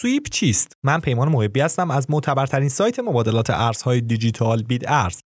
سویپ چیست؟ من پیمان محبی هستم از معتبرترین سایت مبادلات ارزهای دیجیتال بید ارز.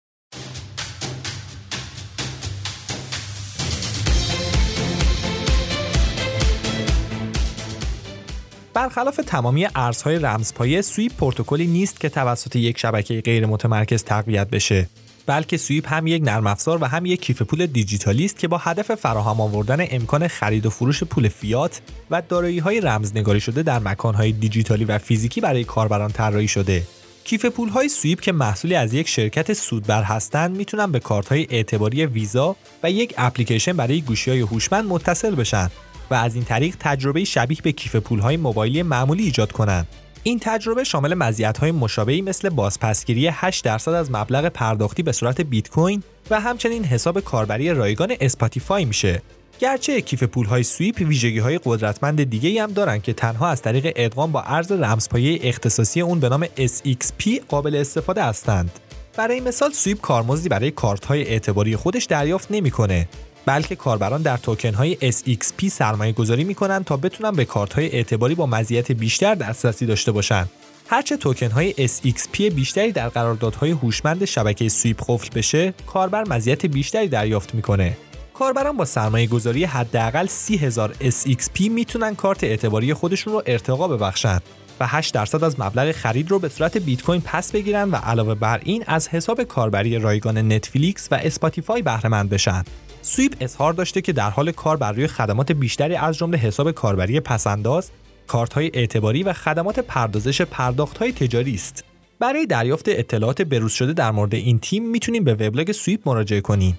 برخلاف تمامی ارزهای رمزپایه سویپ پروتکلی نیست که توسط یک شبکه غیر متمرکز تقویت بشه بلکه سویپ هم یک نرم افزار و هم یک کیف پول دیجیتالی است که با هدف فراهم آوردن امکان خرید و فروش پول فیات و دارایی های رمزنگاری شده در مکان های دیجیتالی و فیزیکی برای کاربران طراحی شده کیف پول های سویپ که محصولی از یک شرکت سودبر هستند می‌تونن به کارت های اعتباری ویزا و یک اپلیکیشن برای گوشی های هوشمند متصل بشن و از این طریق تجربه شبیه به کیف پول های موبایلی معمولی ایجاد کنند. این تجربه شامل مزیت‌های مشابهی مثل بازپسگیری 8 درصد از مبلغ پرداختی به صورت بیت کوین و همچنین حساب کاربری رایگان اسپاتیفای میشه. گرچه کیف پول‌های سویپ ویژگی‌های قدرتمند دیگه هم دارن که تنها از طریق ادغام با ارز رمزپایه اختصاصی اون به نام SXP قابل استفاده هستند. برای مثال سویپ کارمزدی برای کارت‌های اعتباری خودش دریافت نمی‌کنه بلکه کاربران در توکن های SXP سرمایه گذاری می کنند تا بتونن به کارت های اعتباری با مزیت بیشتر دسترسی داشته باشند. هرچه توکن های SXP بیشتری در قراردادهای هوشمند شبکه سویپ قفل بشه، کاربر مزیت بیشتری دریافت می‌کنه. کاربران با سرمایه گذاری حداقل 30 هزار SXP می‌تونن کارت اعتباری خودشون رو ارتقا ببخشند و 8 درصد از مبلغ خرید رو به صورت بیت کوین پس بگیرن و علاوه بر این از حساب کاربری رایگان نتفلیکس و اسپاتیفای بهره مند بشن. سویپ اظهار داشته که در حال کار بر روی خدمات بیشتری از جمله حساب کاربری پس‌انداز، های اعتباری و خدمات پردازش های تجاری است. برای دریافت اطلاعات بروز شده در مورد این تیم می‌تونیم به وبلاگ سویپ مراجعه کنیم.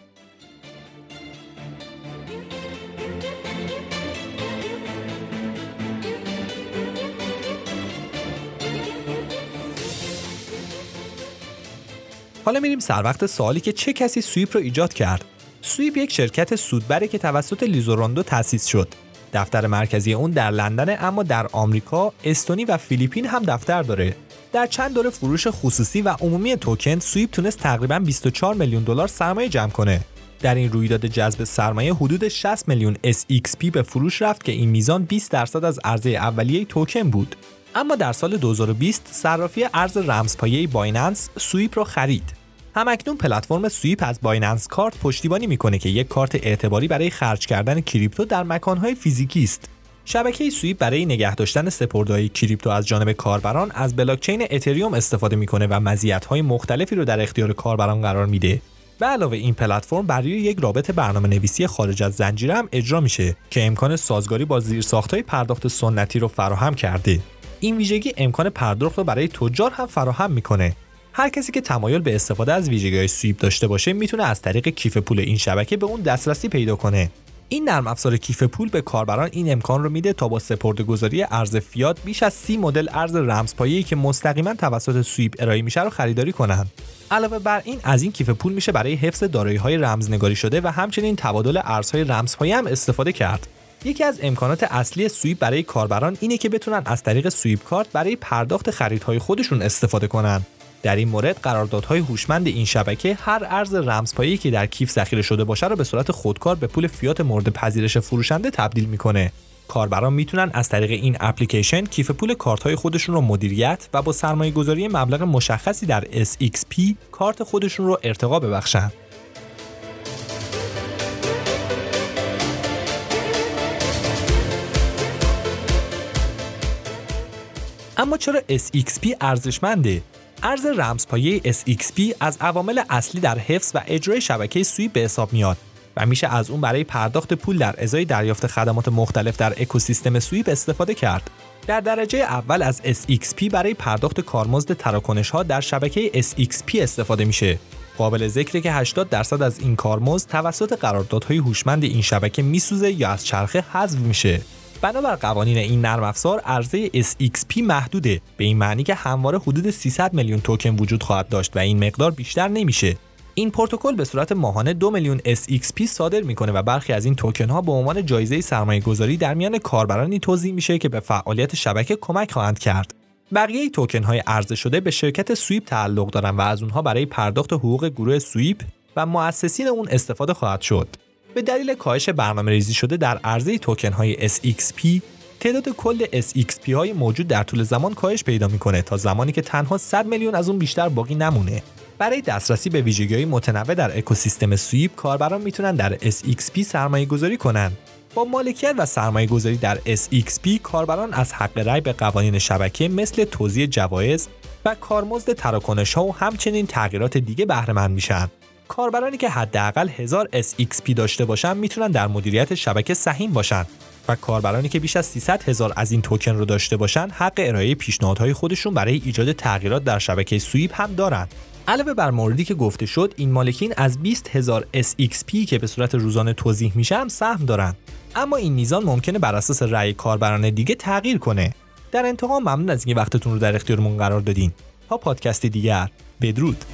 حالا میریم سر وقت سوالی که چه کسی سویپ رو ایجاد کرد سویپ یک شرکت سودبره که توسط لیزاروندو تأسیس شد. دفتر مرکزی اون در لندن اما در آمریکا، استونی و فیلیپین هم دفتر داره. در چند دوره فروش خصوصی و عمومی توکن سویپ تونست تقریبا 24 میلیون دلار سرمایه جمع کنه. در این رویداد جذب سرمایه حدود 60 میلیون SXP به فروش رفت که این میزان 20 درصد از عرضه اولیه توکن بود. اما در سال 2020 صرافی ارز رمزپایه بایننس سویپ رو خرید. هم‌اکنون پلتفرم سویپ از بایننس کارت پشتیبانی می‌کنه که یک کارت اعتباری برای خرج کردن کریپتو در مکانهای فیزیکی است. شبکه سویپ برای نگه داشتن سپرده‌های کریپتو از جانب کاربران از بلاکچین اتریوم استفاده می‌کنه و مزیت‌های مختلفی رو در اختیار کاربران قرار میده. به علاوه این پلتفرم برای یک رابط برنامه نویسی خارج از زنجیره هم اجرا میشه که امکان سازگاری با زیرساختهای پرداخت سنتی رو فراهم کرده. این ویژگی امکان پرداخت رو برای تجار هم فراهم می‌کنه هر کسی که تمایل به استفاده از ویژگی‌های سویپ داشته باشه می‌تونه از طریق کیف پول این شبکه به اون دسترسی پیدا کنه این نرم افزار کیف پول به کاربران این امکان رو میده تا با گذاری ارز فیات بیش از 30 مدل ارز رمزپایه‌ای که مستقیما توسط سویپ ارائه میشه رو خریداری کنند. علاوه بر این از این کیف پول میشه برای حفظ دارایی‌های رمزنگاری شده و همچنین تبادل ارزهای رمزپایه هم استفاده کرد. یکی از امکانات اصلی سویپ برای کاربران اینه که بتونن از طریق سویپ کارت برای پرداخت خریدهای خودشون استفاده کنن. در این مورد قراردادهای هوشمند این شبکه هر ارز رمزپایه‌ای که در کیف ذخیره شده باشه را به صورت خودکار به پول فیات مورد پذیرش فروشنده تبدیل می‌کنه کاربران می‌تونن از طریق این اپلیکیشن کیف پول کارت های خودشون رو مدیریت و با سرمایه گذاری مبلغ مشخصی در SXP کارت خودشون رو ارتقا ببخشن. اما چرا SXP ارزشمنده؟ ارز رمزپایه SXP از عوامل اصلی در حفظ و اجرای شبکه سویپ به حساب میاد و میشه از اون برای پرداخت پول در ازای دریافت خدمات مختلف در اکوسیستم سویپ استفاده کرد. در درجه اول از SXP برای پرداخت کارمزد تراکنش ها در شبکه SXP استفاده میشه. قابل ذکره که 80 درصد از این کارمزد توسط قراردادهای هوشمند این شبکه میسوزه یا از چرخه حذف میشه. بنابر قوانین این نرم افزار عرضه SXP محدوده به این معنی که همواره حدود 300 میلیون توکن وجود خواهد داشت و این مقدار بیشتر نمیشه این پروتکل به صورت ماهانه دو میلیون SXP صادر می‌کنه و برخی از این توکن ها به عنوان جایزه سرمایه گذاری در میان کاربرانی توزیع میشه که به فعالیت شبکه کمک خواهند کرد. بقیه توکن های عرضه شده به شرکت سویپ تعلق دارند و از اونها برای پرداخت حقوق گروه سویپ و مؤسسین اون استفاده خواهد شد. به دلیل کاهش برنامه ریزی شده در عرضه توکن های SXP تعداد کل SXP های موجود در طول زمان کاهش پیدا می‌کنه تا زمانی که تنها 100 میلیون از اون بیشتر باقی نمونه. برای دسترسی به ویژگی‌های متنوع در اکوسیستم سویپ کاربران می‌تونن در SXP سرمایه گذاری کنن. با مالکیت و سرمایه گذاری در SXP کاربران از حق رأی به قوانین شبکه مثل توزیع جوایز و کارمزد تراکنش ها و همچنین تغییرات دیگه بهره مند میشن. کاربرانی که حداقل 1000 SXP داشته باشن می‌تونن در مدیریت شبکه سهیم باشن و کاربرانی که بیش از 300 هزار از این توکن رو داشته باشن حق ارائه پیشنهادهای خودشون برای ایجاد تغییرات در شبکه سویپ هم دارن. علاوه بر موردی که گفته شد این مالکین از 20 هزار SXP که به صورت روزانه توضیح میشه هم سهم دارن. اما این میزان ممکنه بر اساس رأی کاربران دیگه تغییر کنه. در انتها ممنون از اینکه وقتتون رو در اختیارمون قرار دادین. تا پادکست دیگر بدرود.